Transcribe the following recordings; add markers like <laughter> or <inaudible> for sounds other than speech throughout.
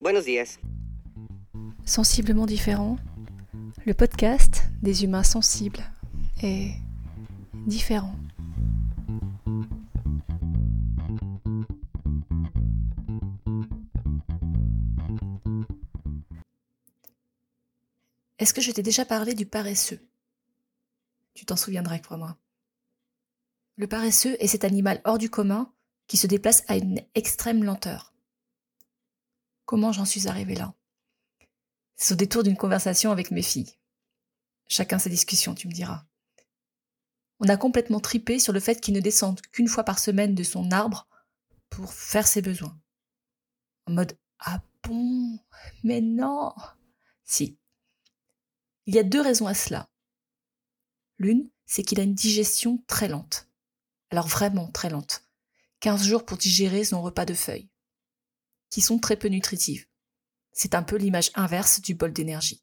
Buenos días. Sensiblement différent, le podcast des humains sensibles est différent. Est-ce que je t'ai déjà parlé du paresseux? Tu t'en souviendras, crois-moi. Le paresseux est cet animal hors du commun qui se déplace à une extrême lenteur. Comment j'en suis arrivé là? C'est au détour d'une conversation avec mes filles. Chacun ses discussions, tu me diras. On a complètement tripé sur le fait qu'il ne descende qu'une fois par semaine de son arbre pour faire ses besoins. En mode Ah bon? Mais non Si. Il y a deux raisons à cela. L'une, c'est qu'il a une digestion très lente. Alors vraiment très lente. 15 jours pour digérer son repas de feuilles, qui sont très peu nutritives. C'est un peu l'image inverse du bol d'énergie.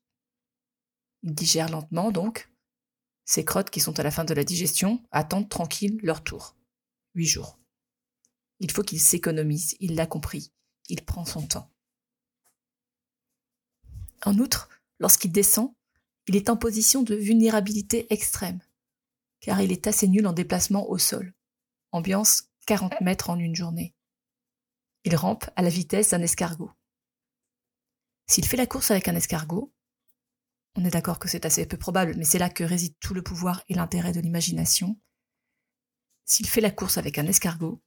Il digère lentement donc. Ses crottes qui sont à la fin de la digestion attendent tranquille leur tour. Huit jours. Il faut qu'il s'économise, il l'a compris. Il prend son temps. En outre, lorsqu'il descend, il est en position de vulnérabilité extrême, car il est assez nul en déplacement au sol. Ambiance 40 mètres en une journée. Il rampe à la vitesse d'un escargot. S'il fait la course avec un escargot, on est d'accord que c'est assez peu probable, mais c'est là que réside tout le pouvoir et l'intérêt de l'imagination. S'il fait la course avec un escargot,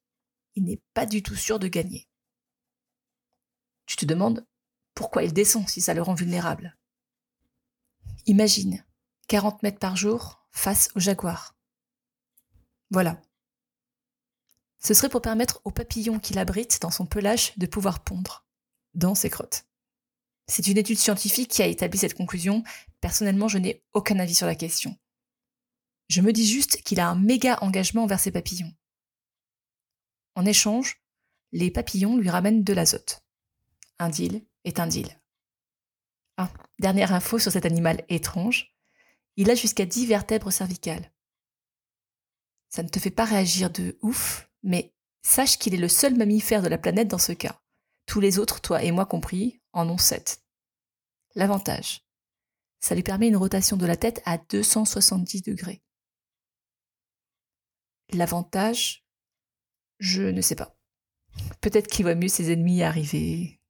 il n'est pas du tout sûr de gagner. Tu te demandes pourquoi il descend si ça le rend vulnérable. Imagine 40 mètres par jour face au jaguar. Voilà, ce serait pour permettre aux papillons qu'il abrite dans son pelage de pouvoir pondre dans ses crottes. C'est une étude scientifique qui a établi cette conclusion. Personnellement, je n'ai aucun avis sur la question. Je me dis juste qu'il a un méga engagement envers ses papillons. En échange, les papillons lui ramènent de l'azote. Un deal est un deal. Ah, dernière info sur cet animal étrange. Il a jusqu'à 10 vertèbres cervicales. Ça ne te fait pas réagir de ouf, mais sache qu'il est le seul mammifère de la planète dans ce cas. Tous les autres, toi et moi compris, en ont sept. L'avantage, ça lui permet une rotation de la tête à 270 degrés. L'avantage, je ne sais pas. Peut-être qu'il voit mieux ses ennemis arriver.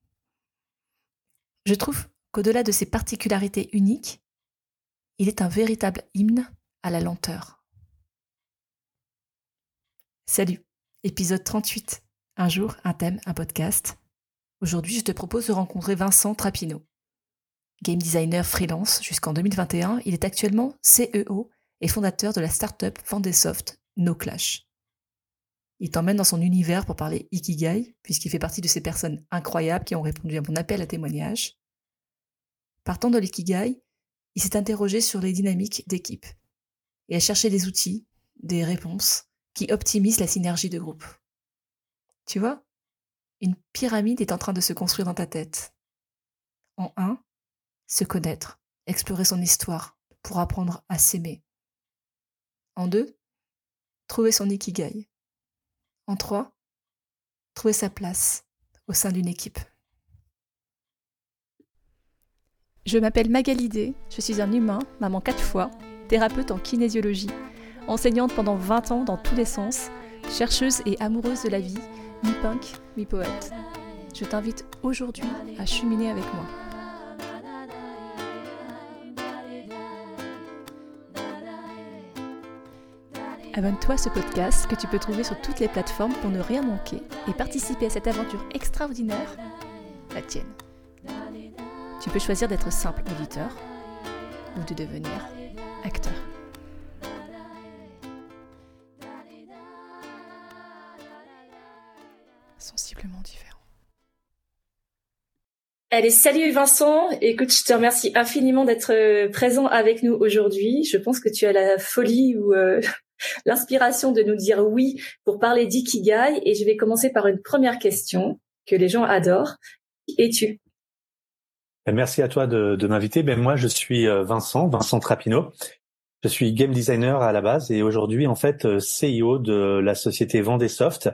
Je trouve qu'au-delà de ses particularités uniques, il est un véritable hymne à la lenteur. Salut Épisode 38. Un jour, un thème, un podcast. Aujourd'hui, je te propose de rencontrer Vincent Trapino. Game designer freelance jusqu'en 2021, il est actuellement CEO et fondateur de la startup Vendesoft No Clash. Il t'emmène dans son univers pour parler Ikigai, puisqu'il fait partie de ces personnes incroyables qui ont répondu à mon appel à témoignage. Partant de l'ikigai, il s'est interrogé sur les dynamiques d'équipe et a cherché des outils, des réponses qui optimise la synergie de groupe. Tu vois? Une pyramide est en train de se construire dans ta tête. En un, se connaître, explorer son histoire pour apprendre à s'aimer. En deux, trouver son ikigai. En trois, trouver sa place au sein d'une équipe. Je m'appelle Magalidé, je suis un humain, maman quatre fois, thérapeute en kinésiologie enseignante pendant 20 ans dans tous les sens, chercheuse et amoureuse de la vie, mi-punk, mi-poète. Je t'invite aujourd'hui à cheminer avec moi. Abonne-toi à ce podcast que tu peux trouver sur toutes les plateformes pour ne rien manquer et participer à cette aventure extraordinaire, la tienne. Tu peux choisir d'être simple auditeur ou de devenir acteur. Allez, salut Vincent. Écoute, je te remercie infiniment d'être euh, présent avec nous aujourd'hui. Je pense que tu as la folie ou euh, <laughs> l'inspiration de nous dire oui pour parler d'ikigai. Et je vais commencer par une première question que les gens adorent. Qui es-tu? Ben, Merci à toi de, m'inviter. Ben moi, je suis euh, Vincent, Vincent Trapino. Je suis game designer à la base et aujourd'hui en fait CEO de la société Vendesoft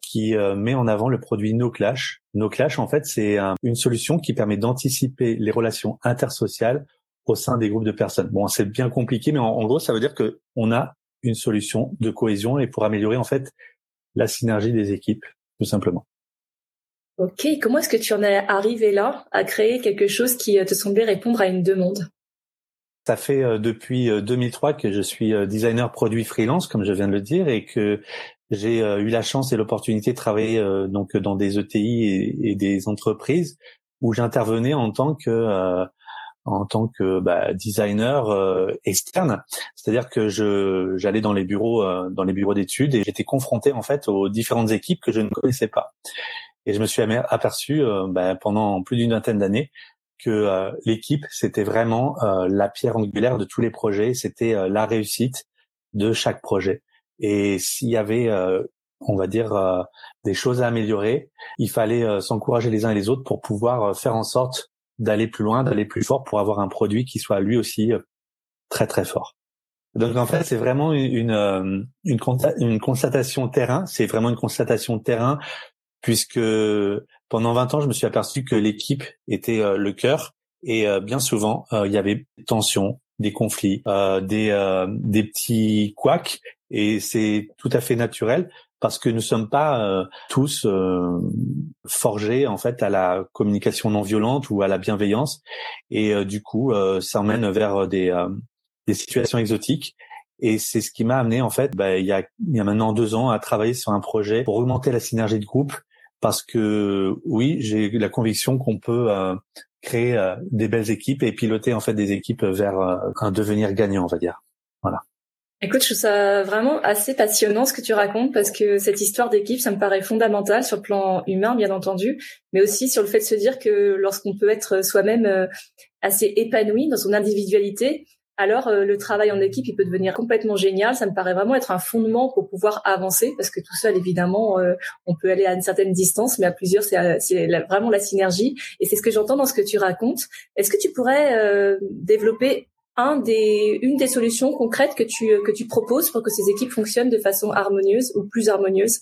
qui met en avant le produit No Clash. No Clash, en fait, c'est une solution qui permet d'anticiper les relations intersociales au sein des groupes de personnes. Bon, c'est bien compliqué, mais en, gros, ça veut dire que on a une solution de cohésion et pour améliorer en fait la synergie des équipes, tout simplement. Ok, comment est-ce que tu en es arrivé là à créer quelque chose qui te semblait répondre à une demande? Ça fait euh, depuis 2003 euh, que je suis euh, designer produit freelance, comme je viens de le dire, et que j'ai eu la chance et l'opportunité de travailler donc dans des ETI et, des entreprises où j'intervenais en tant que en tant que bah, designer euh, externe, c'est-à-dire que je j'allais dans les bureaux euh, dans les bureaux d'études et j'étais confronté en fait aux différentes équipes que je ne connaissais pas. Et je me suis aperçu euh, bah, pendant plus d'une vingtaine d'années que l'équipe c'était vraiment la pierre angulaire de tous les projets, c'était la réussite de chaque projet. Et s'il y avait on va dire des choses à améliorer, il fallait s'encourager les uns et les autres pour pouvoir faire en sorte d'aller plus loin, d'aller plus fort pour avoir un produit qui soit lui aussi euh, très très fort. Donc en fait, c'est vraiment une euh, une, une, constatation terrain. C'est vraiment une constatation terrain puisque pendant 20 ans, je me suis aperçu que l'équipe était euh, le cœur et bien souvent il y avait des tensions, des conflits, des des petits couacs et c'est tout à fait naturel parce que nous sommes pas euh, tous euh, forgés en fait à la communication non violente ou à la bienveillance. Et euh, du coup ça emmène vers des des situations exotiques. Et c'est ce qui m'a amené en fait bah, il y a il y a maintenant deux ans à travailler sur un projet pour augmenter la synergie de groupe parce que oui j'ai la conviction qu'on peut créer des belles équipes et piloter en fait des équipes vers un devenir gagnant on va dire. Voilà Écoute, je trouve ça vraiment assez passionnant ce que tu racontes parce que cette histoire d'équipe, ça me paraît fondamental sur le plan humain, bien entendu, mais aussi sur le fait de se dire que lorsqu'on peut être soi-même euh, assez épanoui dans son individualité, alors euh, le travail en équipe, il peut devenir complètement génial. Ça me paraît vraiment être un fondement pour pouvoir avancer parce que tout seul, évidemment, euh, on peut aller à une certaine distance, mais à plusieurs, c'est vraiment la synergie. Et c'est ce que j'entends dans ce que tu racontes. Est-ce que tu pourrais développer un des, une des solutions concrètes que tu, que tu proposes pour que ces équipes fonctionnent de façon harmonieuse ou plus harmonieuse?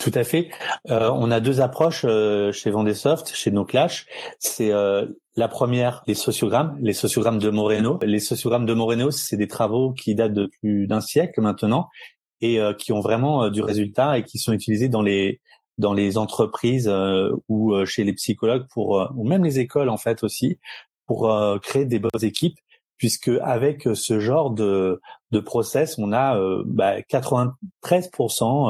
Tout à fait. Euh, on a deux approches euh, chez Vendesoft, chez nos Clash. C'est euh, la première, les sociogrammes, les sociogrammes de Moreno. Les sociogrammes de Moreno, c'est des travaux qui datent de plus d'un siècle maintenant et qui ont vraiment du résultat et qui sont utilisés dans les dans les entreprises ou chez les psychologues pour ou même les écoles en fait aussi pour créer des bonnes équipes puisque avec ce genre de, de process, on a euh, bah, 93%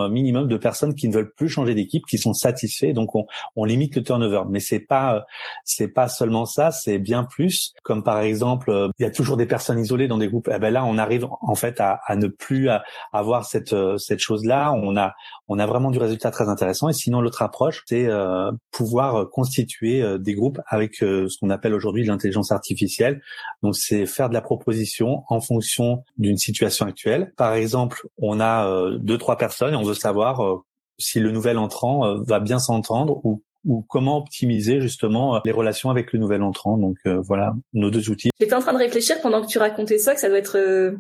euh, minimum de personnes qui ne veulent plus changer d'équipe, qui sont satisfaits. Donc on, on, limite le turnover. Mais c'est pas c'est pas seulement ça, c'est bien plus. Comme par exemple, euh, il y a toujours des personnes isolées dans des groupes. Eh ben là, on arrive en fait à, à ne plus avoir cette cette chose là. On a on a vraiment du résultat très intéressant. Et sinon, l'autre approche, c'est euh, pouvoir constituer des groupes avec ce qu'on appelle aujourd'hui l'intelligence artificielle. Donc c'est faire de la proposition en fonction d'une situation actuelle. Par exemple, on a euh, deux trois personnes et on veut savoir euh, si le nouvel entrant euh, va bien s'entendre ou ou comment optimiser justement les relations avec le nouvel entrant. Donc voilà nos deux outils. J'étais en train de réfléchir pendant que tu racontais ça que ça doit être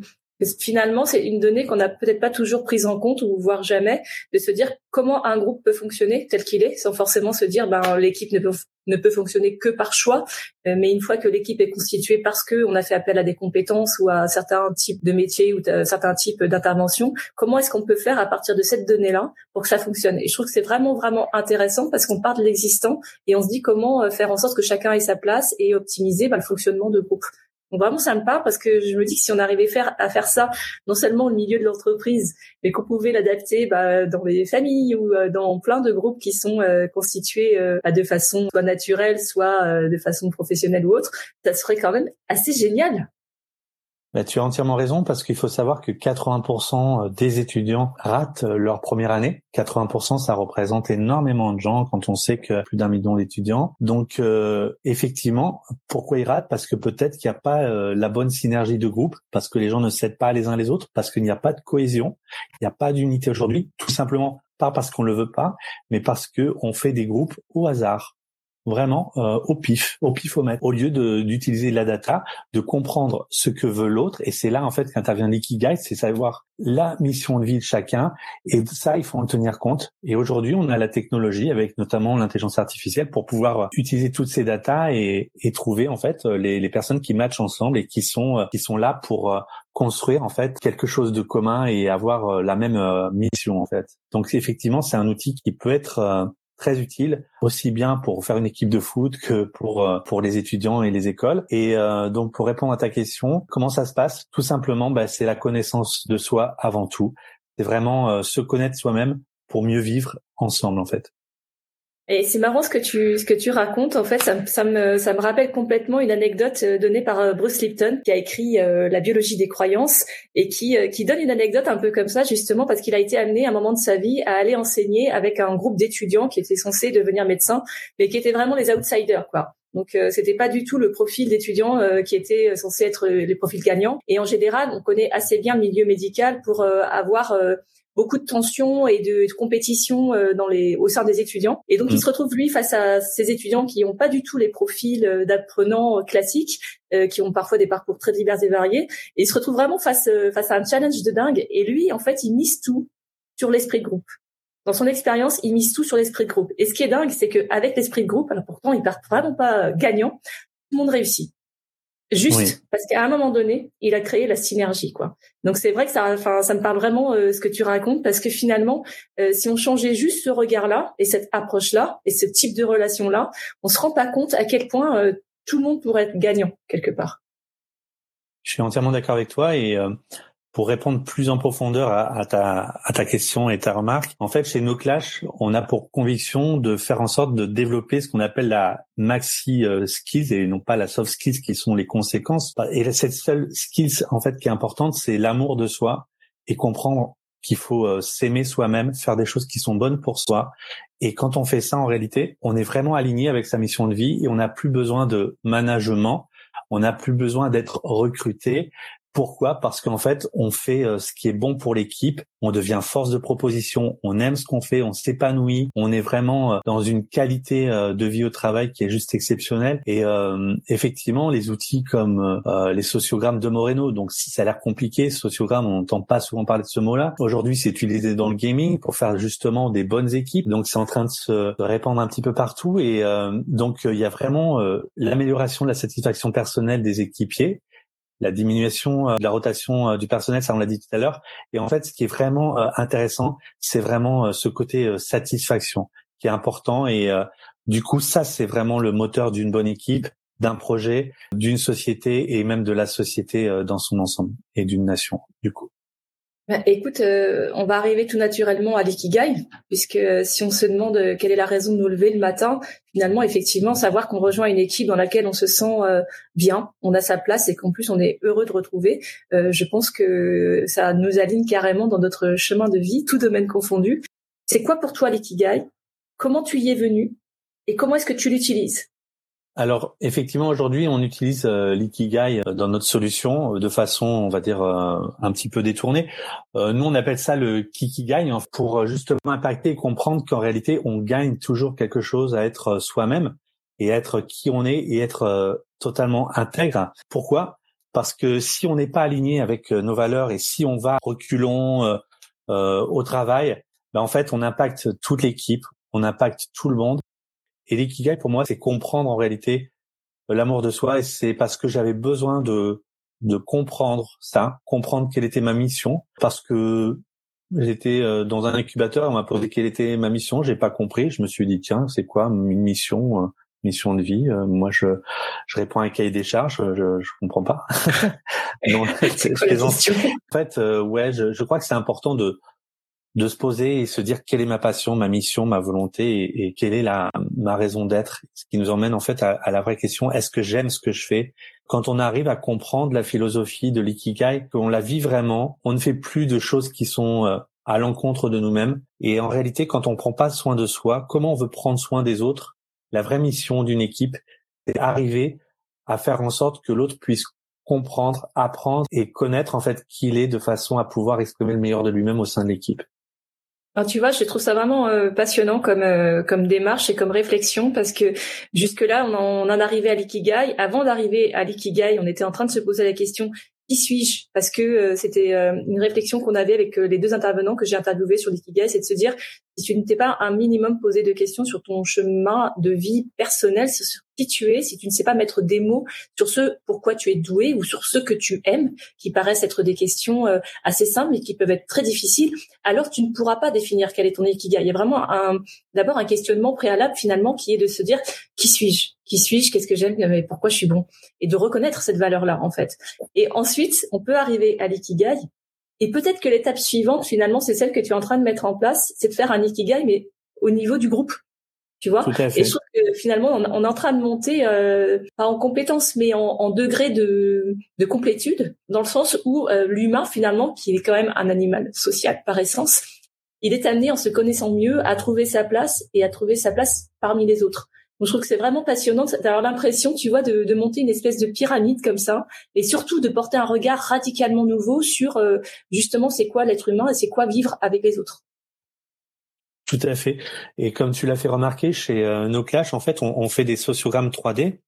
finalement, c'est une donnée qu'on n'a peut-être pas toujours prise en compte ou voire jamais, de se dire comment un groupe peut fonctionner tel qu'il est, sans forcément se dire ben l'équipe ne peut ne peut fonctionner que par choix, euh, mais une fois que l'équipe est constituée parce que on a fait appel à des compétences ou à certains types de métiers ou certains types d'interventions, comment est-ce qu'on peut faire à partir de cette donnée-là pour que ça fonctionne? Et je trouve que c'est vraiment vraiment intéressant parce qu'on part de l'existant et on se dit comment euh, faire en sorte que chacun ait sa place et optimiser ben, le fonctionnement de groupe. Donc vraiment, ça me parle parce que je me dis que si on arrivait à faire ça, non seulement au milieu de l'entreprise, mais qu'on pouvait l'adapter bah, dans les familles ou euh, dans plein de groupes qui sont euh, constitués euh, de façon soit naturelle, soit de façon professionnelle ou autre, ça serait quand même assez génial. Bah, tu as entièrement raison parce qu'il faut savoir que 80% euh, des étudiants ratent euh, leur première année. 80%, ça représente énormément de gens quand on sait que plus d'un million d'étudiants. Donc, euh, effectivement, pourquoi ils ratent? Parce que peut-être qu'il n'y a pas la bonne synergie de groupe, parce que les gens ne s'aident pas les uns les autres, parce qu'il n'y a pas de cohésion, il n'y a pas d'unité aujourd'hui, tout simplement pas parce qu'on le veut pas, mais parce que on fait des groupes au hasard. Vraiment euh, au pif, au pifomètre, au lieu d'utiliser la data, de comprendre ce que veut l'autre. Et c'est là en fait qu'intervient l'ikigai, c'est savoir la mission de vie de chacun. Et ça, il faut en tenir compte. Et aujourd'hui, on a la technologie avec notamment l'intelligence artificielle pour pouvoir utiliser toutes ces datas et, et trouver en fait les, les, personnes qui matchent ensemble et qui sont qui sont là pour euh, construire en fait quelque chose de commun et avoir euh, la même mission en fait. Donc effectivement, c'est un outil qui peut être très utile aussi bien pour faire une équipe de foot que pour euh, pour les étudiants et les écoles. Et euh, donc pour répondre à ta question, comment ça se passe? Tout simplement, bah, c'est la connaissance de soi avant tout. C'est vraiment euh, se connaître soi-même pour mieux vivre ensemble en fait. Et c'est marrant ce que tu ce que tu racontes. En fait, ça, ça me ça me rappelle complètement une anecdote euh, donnée par euh, Bruce Lipton, qui a écrit euh, La biologie des croyances et qui qui donne une anecdote un peu comme ça justement parce qu'il a été amené à un moment de sa vie à aller enseigner avec un groupe d'étudiants qui étaient censés devenir médecins, mais qui étaient vraiment les outsiders quoi. Donc c'était pas du tout le profil d'étudiants qui était censé être les profils gagnants. Et en général, on connaît assez bien le milieu médical pour avoir beaucoup de tensions et de, de compétition euh, dans les au sein des étudiants. Et donc il mm. se retrouve lui face à ces étudiants qui n'ont pas du tout les profils euh, d'apprenants euh, classiques, qui ont parfois des parcours très divers et variés. Et il se retrouve vraiment face face à un challenge de dingue. Et lui, en fait, il mise tout sur l'esprit de groupe. Dans son expérience, il mise tout sur l'esprit de groupe. Et ce qui est dingue, c'est qu'avec l'esprit de groupe, alors pourtant il part vraiment pas gagnant, tout le monde réussit. Juste parce qu'à un moment donné, il a créé la synergie, quoi. Donc c'est vrai que ça, enfin, ça me parle vraiment euh, ce que tu racontes parce que finalement, euh, si on changeait juste ce regard-là et cette approche-là et ce type de relation-là, on se rend pas compte à quel point euh, tout le monde pourrait être gagnant quelque part. Je suis entièrement d'accord avec toi et pour répondre plus en profondeur à, ta, à ta question et ta remarque, en fait, chez No Clash, on a pour conviction de faire en sorte de développer ce qu'on appelle la maxi euh, skills et non pas la soft skills qui sont les conséquences. Et cette seule skills, en fait, qui est importante, c'est l'amour de soi et comprendre qu'il faut euh, s'aimer soi-même, faire des choses qui sont bonnes pour soi. Et quand on fait ça, en réalité, on est vraiment aligné avec sa mission de vie et on n'a plus besoin de management on n'a plus besoin d'être recruté. Pourquoi? Parce qu'en fait, on fait euh, ce qui est bon pour l'équipe, on devient force de proposition, on aime ce qu'on fait, on s'épanouit, on est vraiment euh, dans une qualité euh, de vie au travail qui est juste exceptionnelle. Et effectivement, les outils comme les sociogrammes de Moreno, donc si ça a l'air compliqué, sociogramme, on n'entend pas souvent parler de ce mot-là. Aujourd'hui, c'est utilisé dans le gaming pour faire justement des bonnes équipes. Donc c'est en train de se répandre un petit peu partout. Et donc il y a vraiment l'amélioration de la satisfaction personnelle des équipiers la diminution euh, de la rotation euh, du personnel, ça on l'a dit tout à l'heure. Et en fait, ce qui est vraiment euh, intéressant, c'est vraiment ce côté satisfaction qui est important. Et du coup, ça, c'est vraiment le moteur d'une bonne équipe, d'un projet, d'une société et même de la société dans son ensemble et d'une nation, du coup. Bah, écoute, euh, on va arriver tout naturellement à l'ikigai, puisque euh, si on se demande euh, quelle est la raison de nous lever le matin, finalement, effectivement, savoir qu'on rejoint une équipe dans laquelle on se sent bien, on a sa place et qu'en plus on est heureux de retrouver, je pense que ça nous aligne carrément dans notre chemin de vie, tout domaine confondu. C'est quoi pour toi l'ikigai? Comment tu y es venu? Et comment est-ce que tu l'utilises? Alors effectivement aujourd'hui on utilise euh, l'ikigai euh, dans notre solution euh, de façon on va dire un petit peu détournée. nous on appelle ça le kikigai pour justement impacter et comprendre qu'en réalité on gagne toujours quelque chose à être soi-même et être qui on est et être totalement intègre. Pourquoi? Parce que si on n'est pas aligné avec nos valeurs et si on va reculons au travail, ben en fait on impacte toute l'équipe, on impacte tout le monde et l'ikigai, pour moi, c'est comprendre en réalité euh, l'amour de soi. Et c'est parce que j'avais besoin de, de comprendre ça, comprendre quelle était ma mission. Parce que j'étais euh, dans un incubateur, on m'a posé quelle était ma mission. J'ai pas compris. Je me suis dit, tiens, c'est quoi une mission? Euh, mission de vie. moi, je, je réponds à un cahier des charges. Je, je comprends pas. <laughs> non, <laughs> c'est je En fait, ouais, je, je crois que c'est important de de se poser et se dire quelle est ma passion, ma mission, ma volonté et, quelle est la ma raison d'être, ce qui nous emmène en fait à, la vraie question est-ce que j'aime ce que je fais? Quand on arrive à comprendre la philosophie de l'ikigai, qu'on la vit vraiment, on ne fait plus de choses qui sont euh, à l'encontre de nous-mêmes. Et en réalité, quand on prend pas soin de soi, comment on veut prendre soin des autres? La vraie mission d'une équipe, c'est arriver à faire en sorte que l'autre puisse comprendre, apprendre et connaître en fait qui il est de façon à pouvoir exprimer le meilleur de lui-même au sein de l'équipe. Tu vois, je trouve ça vraiment euh, passionnant comme euh, comme démarche et comme réflexion parce que jusque là, on en, on en arrivait à l'ikigai. Avant d'arriver à l'ikigai, on était en train de se poser la question qui suis-je? Parce que euh, c'était euh, une réflexion qu'on avait avec euh, les deux intervenants que j'ai interviewés sur l'ikigai, c'est de se dire si tu ne t'es pas un minimum posé de questions sur ton chemin de vie personnel, sur tu es, si tu ne sais pas mettre des mots sur ce pourquoi tu es doué ou sur ce que tu aimes, qui paraissent être des questions assez simples mais qui peuvent être très difficiles, alors tu ne pourras pas définir quel est ton ikigai. Il y a vraiment un d'abord un questionnement préalable finalement qui est de se dire qui suis-je? Qui suis-je, qu'est-ce que j'aime, mais pourquoi je suis bon, et de reconnaître cette valeur-là en fait. Et ensuite, on peut arriver à l'ikigai. Et peut-être que l'étape suivante, finalement, c'est celle que tu es en train de mettre en place, c'est de faire un ikigai, mais au niveau du groupe. Tu vois? Et je trouve que finalement, on, est en train de monter, euh, pas en compétence, mais en, en degré de, de, complétude, dans le sens où euh, l'humain, finalement, qui est quand même un animal social par essence, il est amené, en se connaissant mieux, à trouver sa place et à trouver sa place parmi les autres. Je trouve que c'est vraiment passionnant d'avoir l'impression, tu vois, de, de, monter une espèce de pyramide comme ça, et surtout de porter un regard radicalement nouveau sur euh, justement c'est quoi l'être humain et c'est quoi vivre avec les autres. Tout à fait. Et comme tu l'as fait remarquer chez euh, No Clash, en fait, on, on fait des sociogrammes 3D.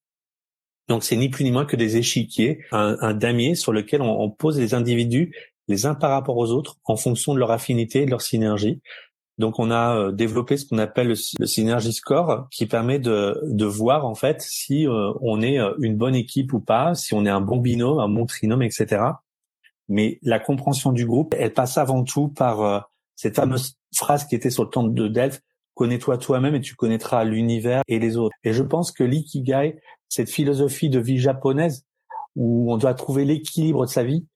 Donc c'est ni plus ni moins que des échiquiers, un, un damier sur lequel on, on pose les individus les uns par rapport aux autres en fonction de leur affinité et de leur synergie. Donc on a euh, développé ce qu'on appelle le, Synergy Score, qui permet de, de voir en fait si euh, on est euh, une bonne équipe ou pas, si on est un bon binôme, un bon trinôme, etc. Mais la compréhension du groupe, elle passe avant tout par cette fameuse phrase qui était sur le temple de Delphes connais-toi toi-même et tu connaîtras l'univers et les autres. Et je pense que l'ikigai, cette philosophie de vie japonaise où on doit trouver l'équilibre de sa vie,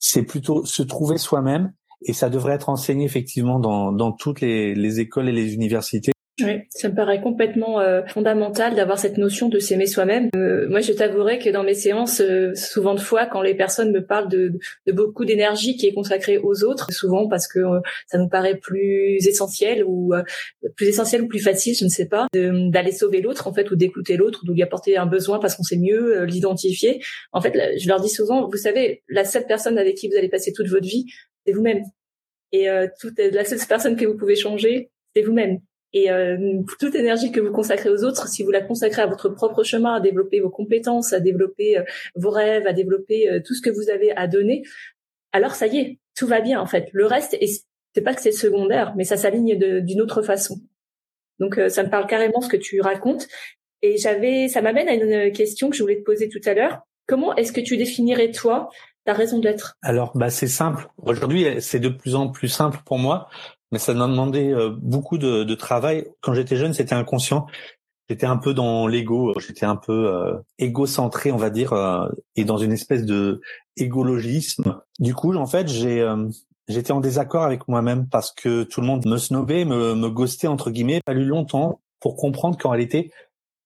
c'est plutôt se trouver soi-même et ça devrait être enseigné effectivement dans, toutes les écoles et les universités. Oui, ça me paraît complètement euh, fondamental d'avoir cette notion de s'aimer soi-même. Euh, moi, je t'avouerai que dans mes séances, euh, souvent de fois, quand les personnes me parlent de, de beaucoup d'énergie qui est consacrée aux autres, souvent parce que ça nous paraît plus essentiel ou plus essentiel ou plus facile, je ne sais pas, d'aller sauver l'autre en fait ou d'écouter l'autre ou de lui apporter un besoin parce qu'on sait mieux l'identifier. En fait, je leur dis souvent, vous savez, la seule personne avec qui vous allez passer toute votre vie, c'est vous-même. Et euh, toute la seule personne que vous pouvez changer, c'est vous-même. Et euh, toute énergie que vous consacrez aux autres, si vous la consacrez à votre propre chemin, à développer vos compétences, à développer euh, vos rêves, à développer euh, tout ce que vous avez à donner, alors ça y est, tout va bien en fait. Le reste, c'est pas que c'est secondaire, mais ça s'aligne d'une autre façon. Donc ça me parle carrément ce que tu racontes. Et j'avais, ça m'amène à une question que je voulais te poser tout à l'heure. Comment est-ce que tu définirais toi ta raison d'être? Alors, bah, c'est simple. Aujourd'hui, c'est de plus en plus simple pour moi, mais ça m'a demandé euh, beaucoup de, de travail. Quand j'étais jeune, c'était inconscient. J'étais un peu dans l'ego, j'étais un peu euh, égocentré, on va dire, euh, et dans une espèce de égologisme. Du coup, en fait, j'ai euh, j'étais en désaccord avec moi-même parce que tout le monde me snobait, me, me ghostait entre guillemets. Il a fallu longtemps pour comprendre qu'en réalité,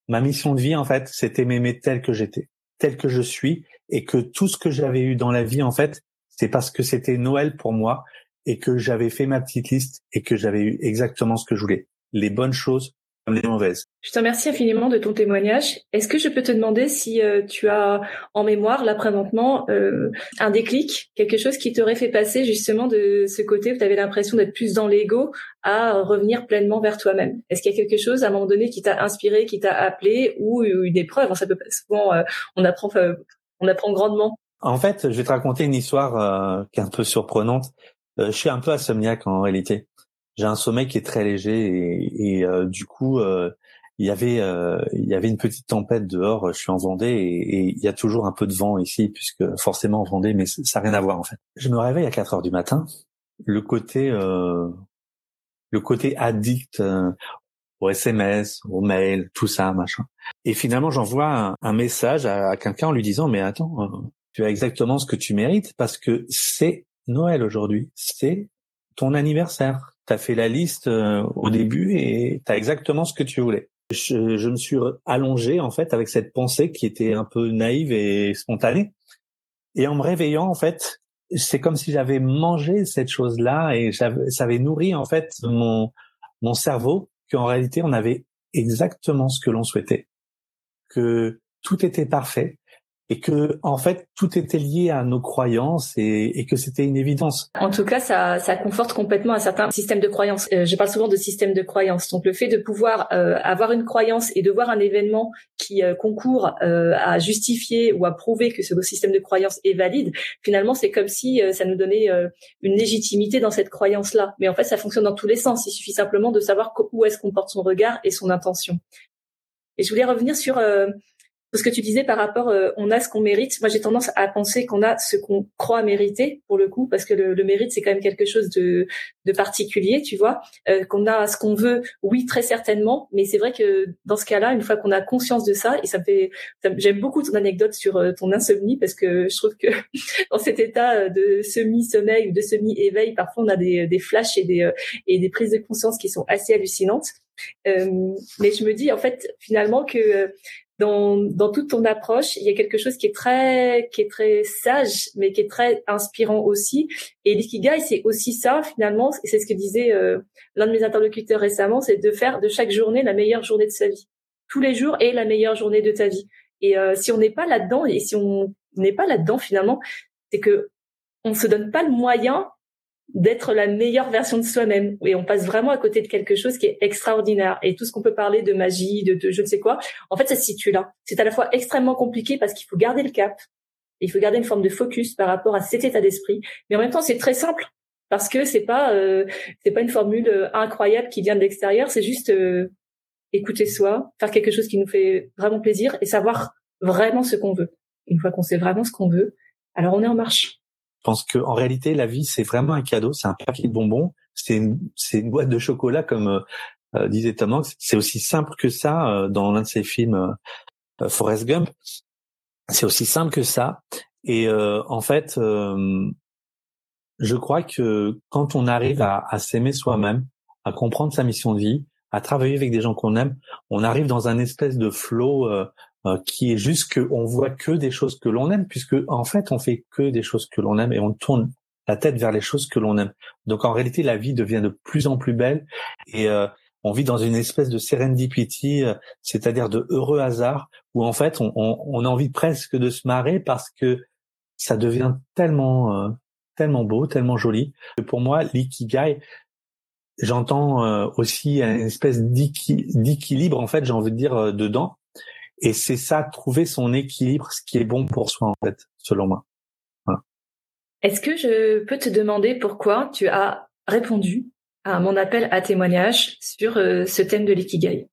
ma mission de vie, en fait, c'était m'aimer tel que j'étais, tel que je suis, et que tout ce que j'avais eu dans la vie, en fait, c'est parce que c'était Noël pour moi et que j'avais fait ma petite liste et que j'avais eu exactement ce que je voulais. Les bonnes choses comme les mauvaises. Je te remercie infiniment de ton témoignage. Est-ce que je peux te demander si euh, tu as en mémoire, là présentement, euh, un déclic, quelque chose qui t'aurait fait passer justement de ce côté où tu avais l'impression d'être plus dans l'ego à revenir pleinement vers toi-même? Est-ce qu'il y a quelque chose à un moment donné qui t'a inspiré, qui t'a appelé ou une épreuve? Ça peut souvent, euh, on apprend on apprend grandement. En fait, je vais te raconter une histoire euh, qui est un peu surprenante. Euh, je suis un peu insomniaque en réalité. J'ai un sommeil qui est très léger et, et euh, du coup, il y avait il y avait une petite tempête dehors. Je suis en Vendée et, il y a toujours un peu de vent ici puisque forcément en Vendée, mais ça n'a rien à voir en fait. Je me réveille à 4 heures du matin. Le côté le côté addict au SMS, au mail, tout ça, machin. Et finalement, j'envoie un, message à, quelqu'un en lui disant, mais attends, euh, tu as exactement ce que tu mérites parce que c'est Noël aujourd'hui, c'est ton anniversaire. Tu as fait la liste euh, au début et tu as exactement ce que tu voulais. Je, me suis allongé en fait avec cette pensée qui était un peu naïve et spontanée. Et en me réveillant en fait, c'est comme si j'avais mangé cette chose-là et ça avait nourri en fait mon mon cerveau qu'en réalité, on avait exactement ce que l'on souhaitait, que tout était parfait, et que en fait tout était lié à nos croyances et, et que c'était une évidence. En tout cas, ça, ça conforte complètement un certain système de croyances. Euh, je parle souvent de système de croyances. Donc le fait de pouvoir euh, avoir une croyance et de voir un événement qui euh, concourt à justifier ou à prouver que ce système de croyance est valide, finalement c'est comme si ça nous donnait une légitimité dans cette croyance-là. Mais en fait, ça fonctionne dans tous les sens. Il suffit simplement de savoir où est-ce qu'on porte son regard et son intention. Et je voulais revenir sur ce que tu disais par rapport, euh, on a ce qu'on mérite. Moi, j'ai tendance à penser qu'on a ce qu'on croit mériter pour le coup, parce que le, mérite c'est quand même quelque chose de, de particulier, tu vois. Euh, qu'on a ce qu'on veut, oui, très certainement, mais c'est vrai que dans ce cas-là, une fois qu'on a conscience de ça, et ça me fait, j'aime beaucoup ton anecdote sur euh, ton insomnie parce que <laughs> je trouve que <laughs> dans cet état de semi-sommeil ou de semi-éveil, parfois on a des, des flashs et des et des prises de conscience qui sont assez hallucinantes. mais je me dis en fait finalement que dans, dans toute ton approche, il y a quelque chose qui est très qui est très sage, mais qui est très inspirant aussi. Et l'ikigai, c'est aussi ça finalement. C'est ce que disait euh, l'un de mes interlocuteurs récemment, c'est de faire de chaque journée la meilleure journée de sa vie. Tous les jours est la meilleure journée de ta vie. Et euh, si on n'est pas là-dedans, et si on n'est pas là-dedans finalement, c'est que on se donne pas le moyen d'être la meilleure version de soi-même. Et on passe vraiment à côté de quelque chose qui est extraordinaire. Et tout ce qu'on peut parler de magie, de, de, je ne sais quoi, en fait, ça se situe là. C'est à la fois extrêmement compliqué parce qu'il faut garder le cap, il faut garder une forme de focus par rapport à cet état d'esprit. Mais en même temps, c'est très simple parce que c'est pas euh, c'est pas une formule euh, incroyable qui vient de l'extérieur. C'est juste euh, écouter soi, faire quelque chose qui nous fait vraiment plaisir et savoir vraiment ce qu'on veut. Une fois qu'on sait vraiment ce qu'on veut, alors on est en marche. Je pense qu'en réalité, la vie, c'est vraiment un cadeau, c'est un paquet de bonbons, c'est une, une boîte de chocolat, comme euh, euh disait Tom Hanks. C'est aussi simple que ça euh, dans l'un de ses films, euh, Forrest Gump. C'est aussi simple que ça. Et en fait, je crois que quand on arrive à, à s'aimer soi-même, à comprendre sa mission de vie, à travailler avec des gens qu'on aime, on arrive dans un espèce de flow euh, qui est juste qu'on voit que des choses que l'on aime, puisque en fait on fait que des choses que l'on aime et on tourne la tête vers les choses que l'on aime. Donc en réalité la vie devient de plus en plus belle et euh, on vit dans une espèce de serendipity, euh, c'est-à-dire de heureux hasard, où en fait on, on, on, a envie presque de se marrer parce que ça devient tellement tellement beau, tellement joli. Que pour moi, l'ikigai, j'entends aussi une espèce d'équilibre en fait, j'ai envie de dire dedans, et c'est ça, trouver son équilibre, ce qui est bon pour soi, en fait, selon moi. Est-ce que je peux te demander pourquoi tu as répondu à mon appel à témoignage sur euh, ce thème de l'ikigai?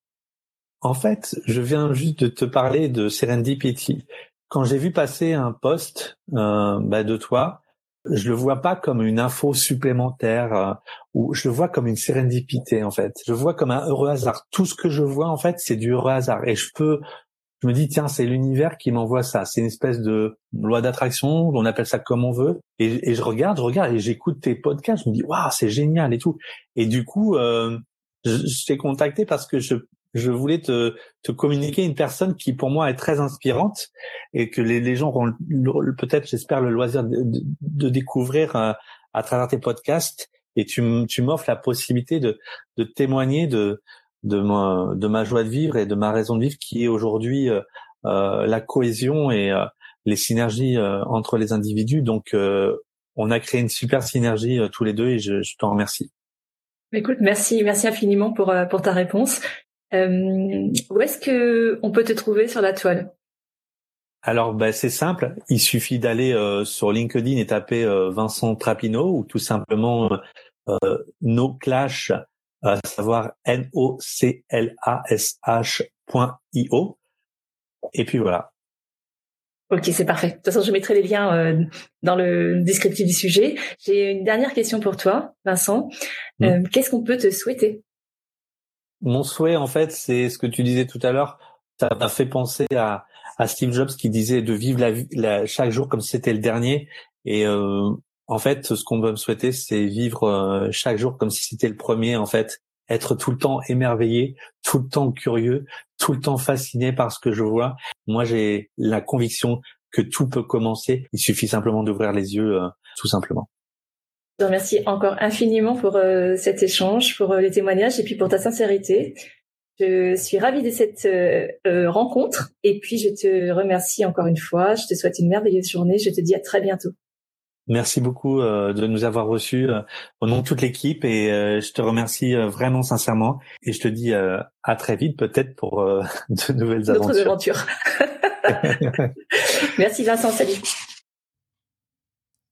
En fait, je viens juste de te parler de Serendipity. Quand j'ai vu passer un post euh, bah, de toi, je le vois pas comme une info supplémentaire euh, ou je le vois comme une sérendipité en fait. Je vois comme un heureux hasard. Tout ce que je vois en fait, c'est du heureux hasard et je peux je me dis tiens c'est l'univers qui m'envoie ça. C'est une espèce de loi d'attraction on appelle ça comme on veut. Et, je regarde je regarde et j'écoute tes podcasts. Je me dis waouh c'est génial et tout. Et du coup euh, je, t'ai contacté parce que je je voulais te, te communiquer une personne qui pour moi est très inspirante et que les, les gens auront peut-être j'espère le loisir de, de, découvrir euh, à travers tes podcasts. Et tu, tu m'offres la possibilité de, de témoigner de de ma, de ma joie de vivre et de ma raison de vivre qui est aujourd'hui euh, euh la cohésion et euh, les synergies euh, entre les individus. Donc, on a créé une super synergie tous les deux et je, je t'en remercie. Écoute, merci, merci infiniment pour pour ta réponse. où est-ce que on peut te trouver sur la toile? Alors, bah, c'est simple. Il suffit d'aller sur LinkedIn et taper Vincent Trapino ou tout simplement euh, No Clash à savoir N-O-C-L-A-S-H.io. Et puis voilà. Ok, c'est parfait. De toute façon, je mettrai les liens euh, dans le descriptif du sujet. J'ai une dernière question pour toi, Vincent. Hmm. Euh, qu'est-ce qu'on peut te souhaiter? Mon souhait, en fait, c'est ce que tu disais tout à l'heure. Ça m'a fait penser à, à Steve Jobs qui disait de vivre la, la chaque jour comme si c'était le dernier. Et euh, en fait, ce qu'on va me souhaiter, c'est vivre euh, chaque jour comme si c'était le premier. En fait, être tout le temps émerveillé, tout le temps curieux, tout le temps fasciné par ce que je vois. Moi, j'ai la conviction que tout peut commencer. Il suffit simplement d'ouvrir les yeux, euh, tout simplement. Je te remercie encore infiniment pour euh, cet échange, pour les témoignages et puis pour ta sincérité. Je suis ravie de cette rencontre et puis je te remercie encore une fois. Je te souhaite une merveilleuse journée. Je te dis à très bientôt. Merci beaucoup euh, de nous avoir reçus au nom de toute l'équipe et je te remercie vraiment sincèrement et je te dis à très vite peut-être pour <laughs> de nouvelles aventures. aventures. <laughs> Merci Vincent, salut.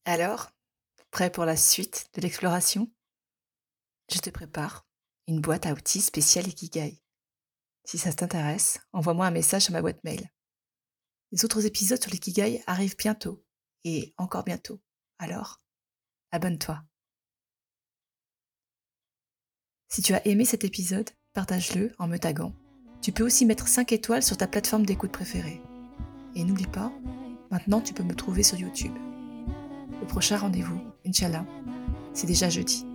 Alors, prêt pour la suite de l'exploration? Je te prépare une boîte à outils spéciale Ikigai. Si ça t'intéresse, envoie-moi un message à ma boîte mail. Les autres épisodes sur l'ikigai arrivent bientôt, et encore bientôt. Alors, abonne-toi. Si tu as aimé cet épisode, partage-le en me taguant. Tu peux aussi mettre 5 étoiles sur ta plateforme d'écoute préférée. Et n'oublie pas, maintenant tu peux me trouver sur YouTube. Le prochain rendez-vous, Inch'Allah, c'est déjà jeudi.